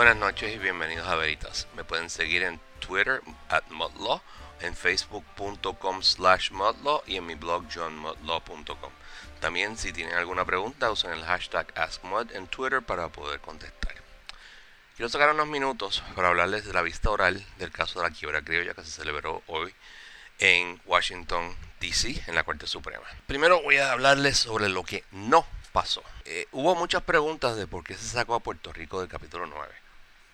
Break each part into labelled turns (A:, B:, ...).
A: Buenas noches y bienvenidos a Veritas. Me pueden seguir en Twitter at Modlaw, en facebook.com slash modlaw y en mi blog johnmodlaw.com. También si tienen alguna pregunta usen el hashtag AskMod en Twitter para poder contestar. Quiero sacar unos minutos para hablarles de la vista oral del caso de la quiebra criolla que se celebró hoy en Washington, D.C., en la Corte Suprema. Primero voy a hablarles sobre lo que no pasó. Eh, hubo muchas preguntas de por qué se sacó a Puerto Rico del capítulo 9,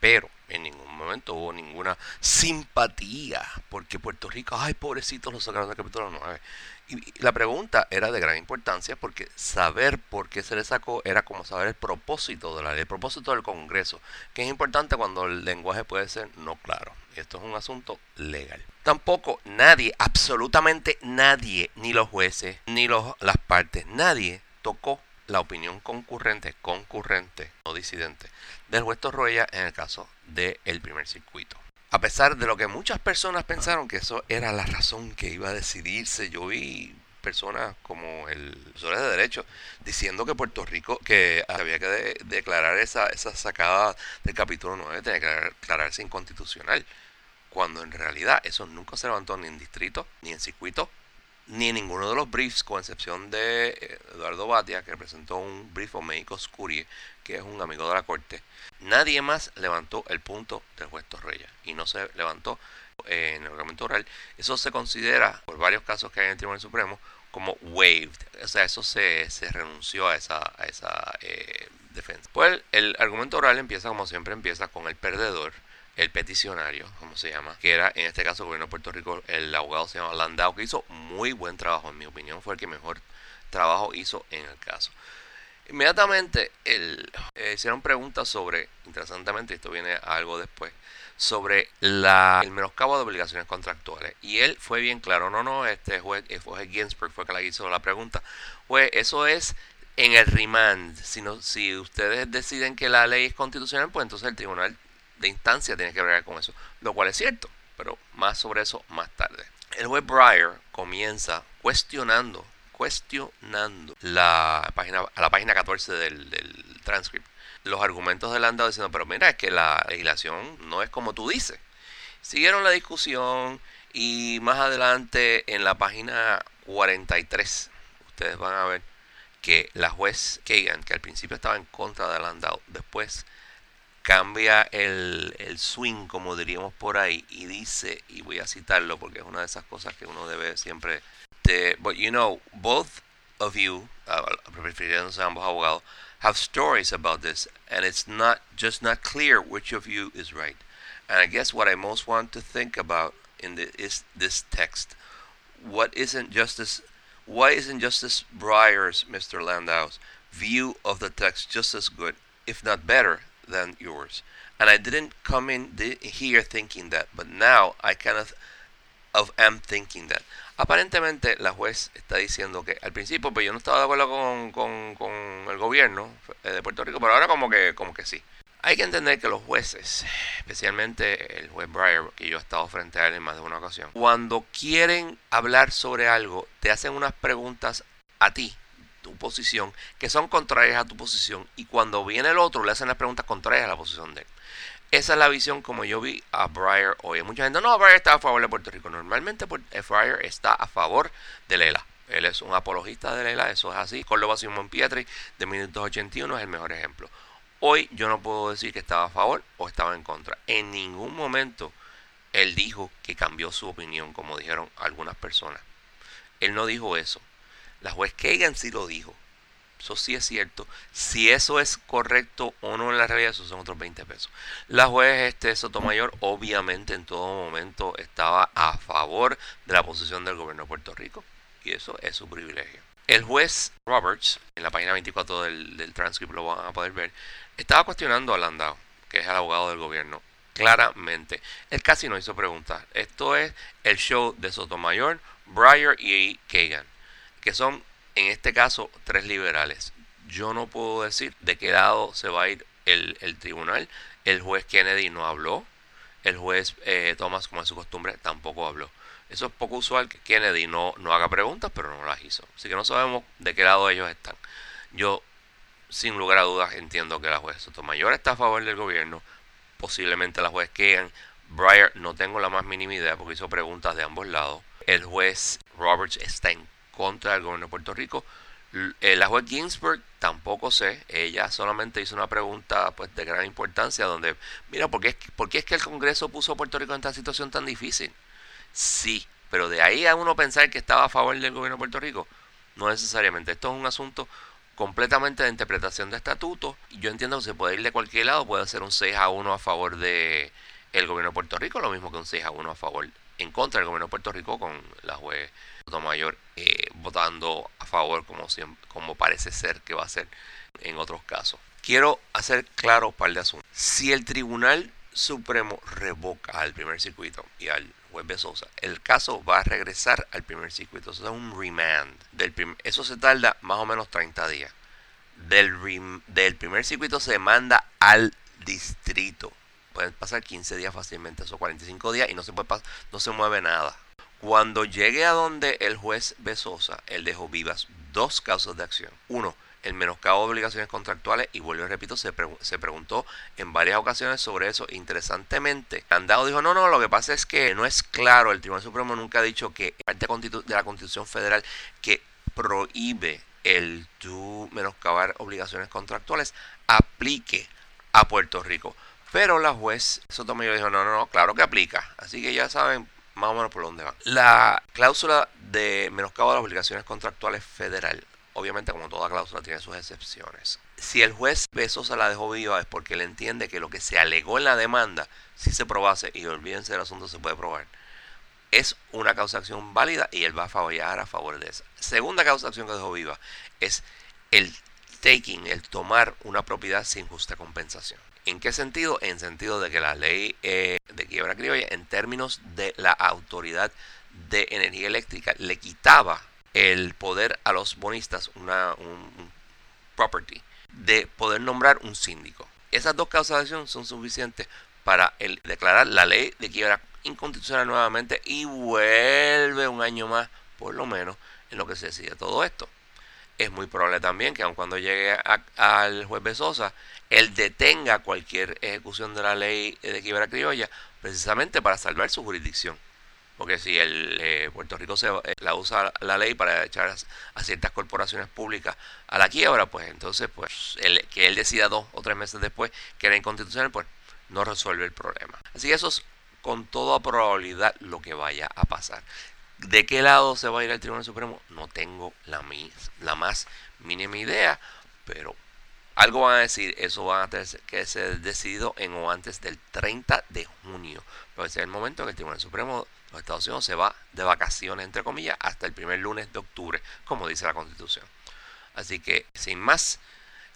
A: pero en ningún momento hubo ninguna simpatía porque Puerto Rico, ay pobrecitos, lo sacaron del capítulo 9. Y, la pregunta era de gran importancia porque saber por qué se le sacó era como saber el propósito de la ley, el propósito del Congreso, que es importante cuando el lenguaje puede ser no claro. Esto es un asunto legal. Tampoco nadie, absolutamente nadie, ni los jueces, ni los, las partes, nadie tocó la opinión concurrente, concurrente, no disidente, del juez Torroya en el caso del primer circuito. A pesar de lo que muchas personas pensaron que eso era la razón que iba a decidirse, yo vi personas como el profesor de Derecho diciendo que Puerto Rico, que había que declarar esa, esa sacada del capítulo 9, tenía que declararse inconstitucional, cuando en realidad eso nunca se levantó ni en distrito, ni en circuito, ni ninguno de los briefs, con excepción de eh, Eduardo Batia, que presentó un brief o México Scurie, que es un amigo de la corte. Nadie más levantó el punto del juez Torreya y no se levantó eh, en el reglamento oral. Eso se considera, por varios casos que hay en el Tribunal Supremo, como waived. O sea, eso se, se renunció a esa, a esa eh, defensa. Pues el argumento oral empieza, como siempre, empieza con el perdedor el peticionario, como se llama, que era en este caso el gobierno de Puerto Rico, el abogado se llama Landau, que hizo muy buen trabajo, en mi opinión, fue el que mejor trabajo hizo en el caso. Inmediatamente el, eh, hicieron preguntas sobre, interesantemente, esto viene algo después, sobre la, el menoscabo de obligaciones contractuales. Y él fue bien claro, no, no, este juez, fue Ginsburg fue que le hizo la pregunta. Pues eso es en el remand. Si, si ustedes deciden que la ley es constitucional, pues entonces el tribunal de instancia tiene que ver con eso, lo cual es cierto, pero más sobre eso más tarde. El juez Breyer comienza cuestionando, cuestionando la página, a la página 14 del, del transcript, los argumentos de Landau diciendo, pero mira, es que la legislación no es como tú dices. Siguieron la discusión y más adelante en la página 43, ustedes van a ver que la juez Kagan, que al principio estaba en contra de Landau, después cambia el, el, swing, como diríamos por ahí, y dice, y voy a citarlo porque es una de esas cosas que uno debe siempre... De, but you know, both of you, uh, refiriéndose a ambos abogados, have stories about this, and it's not just not clear which of you is right. And I guess what I most want to think about in the, is this text. What isn't Justice, why isn't Justice Breyer's, Mr. Landau's, view of the text just as good, if not better, than yours. And I didn't come in here thinking that, but now I kind of, of am thinking that. Aparentemente la juez está diciendo que al principio pues yo no estaba de acuerdo con, con, con el gobierno eh, de Puerto Rico, pero ahora como que, como que sí. Hay que entender que los jueces, especialmente el juez Breyer, que yo he estado frente a él en más de una ocasión, cuando quieren hablar sobre algo, te hacen unas preguntas a ti tu posición que son contrarias a tu posición y cuando viene el otro le hacen las preguntas contrarias a la posición de él. Esa es la visión como yo vi a Breyer hoy. Mucha gente, no, Breyer está a favor de Puerto Rico. Normalmente eh, Breyer está a favor de Lela. Él es un apologista de Lela, eso es así. Córdoba Simón Pietri de 1981 es el mejor ejemplo. Hoy yo no puedo decir que estaba a favor o estaba en contra. En ningún momento él dijo que cambió su opinión, como dijeron algunas personas. Él no dijo eso. La juez Kagan sí lo dijo. Eso sí es cierto. Si eso es correcto o no en la realidad, eso son otros 20 pesos. La juez este Sotomayor obviamente en todo momento estaba a favor de la posición del gobierno de Puerto Rico. Y eso es su privilegio. El juez Roberts, en la página 24 del, del transcript lo van a poder ver, estaba cuestionando a Landau, que es el abogado del gobierno, claramente. Él casi no hizo preguntas. Esto es el show de Sotomayor, Breyer y Kagan que son en este caso tres liberales. Yo no puedo decir de qué lado se va a ir el, tribunal. El juez Kennedy no habló. El juez eh, Thomas, como es su costumbre, tampoco habló. Eso es poco usual que Kennedy no, no haga preguntas, pero no las hizo. Así que no sabemos de qué lado ellos están. Yo, sin lugar a dudas, entiendo que la juez Sotomayor está a favor del gobierno, posiblemente la juez Keegan. Breyer no tengo la más mínima idea porque hizo preguntas de ambos lados. El juez Roberts está contra del gobierno de Puerto Rico. Eh, la juez Ginsburg tampoco sé. Ella solamente hizo una pregunta pues de gran importancia donde, mira, ¿por qué, es, ¿por es que el Congreso puso a Puerto Rico en esta situación tan difícil? Sí, pero de ahí a uno pensar que estaba a favor del gobierno de Puerto Rico, no necesariamente. Esto es un asunto completamente de interpretación de estatuto. Yo entiendo que se puede ir de cualquier lado, puede ser un 6 a 1 a favor de el gobierno de Puerto Rico, lo mismo que un 6 a 1 a favor en contra del gobierno de Puerto Rico con la juez Sotomayor eh, votando a favor como, como parece ser que va a ser en otros casos. Quiero hacer claro un par de asuntos. Si el Tribunal Supremo revoca al primer circuito y al juez Besosa, el caso va a regresar al primer circuito. Eso es un remand. Eso se tarda más o menos 30 días. Del, del primer circuito se manda al distrito. Pueden pasar 15 días fácilmente, esos 45 días y no se, puede no se mueve nada. Cuando llegue a donde el juez Besosa, él dejó vivas dos causas de acción. Uno, el menoscabo de obligaciones contractuales y vuelvo y repito, se, se, preguntó en varias ocasiones sobre eso. Interesantemente, Andado dijo, no, no, lo que pasa es que no es claro, el Tribunal Supremo nunca ha dicho que parte de la Constitución Federal que prohíbe el tú menoscabar obligaciones contractuales aplique a Puerto Rico. Pero la juez Sotomayor dijo, no, no, no, claro que aplica. Así que ya saben más o menos por dónde va. La cláusula de menoscabo de las obligaciones contractuales federal obviamente como toda cláusula tiene sus excepciones. Si el juez Besosa la dejó viva es porque él entiende que lo que se alegó en la demanda, si se probase, y olvídense del asunto, se puede probar, es una causa de acción válida y él va a fallar a favor de esa. Segunda causa de acción que dejó viva es el taking, el tomar una propiedad sin justa compensación. ¿En qué sentido? En sentido de que la ley eh, de quiebra criolla, en términos de la autoridad de energía eléctrica, le quitaba el poder a los bonistas, una, un, property, de poder nombrar un síndico. Esas dos causas de acción son suficientes para declarar la ley de quiebra inconstitucional nuevamente y vuelve un año más, por lo menos, en lo que se decide todo esto. Es muy probable también que aun cuando llegue al juez Besosa, él detenga cualquier ejecución de la ley de quiebra criolla precisamente para salvar su jurisdicción. Porque si el eh, Puerto Rico se eh, la usa la ley para echar a, ciertas corporaciones públicas a la quiebra, pues entonces pues que él decida dos o tres meses después que era inconstitucional, pues no resuelve el problema. Así que eso es con toda probabilidad lo que vaya a pasar. ¿De qué lado se va a ir el Tribunal Supremo? No tengo la, la más mínima idea, pero algo van a decir, eso va a tener que ser decidido en o antes del 30 de junio. Puede ser el momento que el Tribunal Supremo de los Estados Unidos se va de vacaciones, entre comillas, hasta el primer lunes de octubre, como dice la Constitución. Así que, sin más,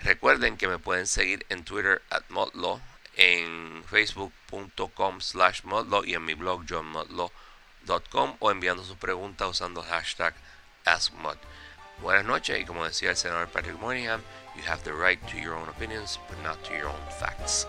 A: recuerden que me pueden seguir en Twitter at en facebook.com slash modlaw y en mi blog johnmodlaw.com o enviando sus preguntas usando el hashtag AskMod. Buenas noches y como decía el senador Patrick Moynihan, You have the right to your own opinions, but not to your own facts.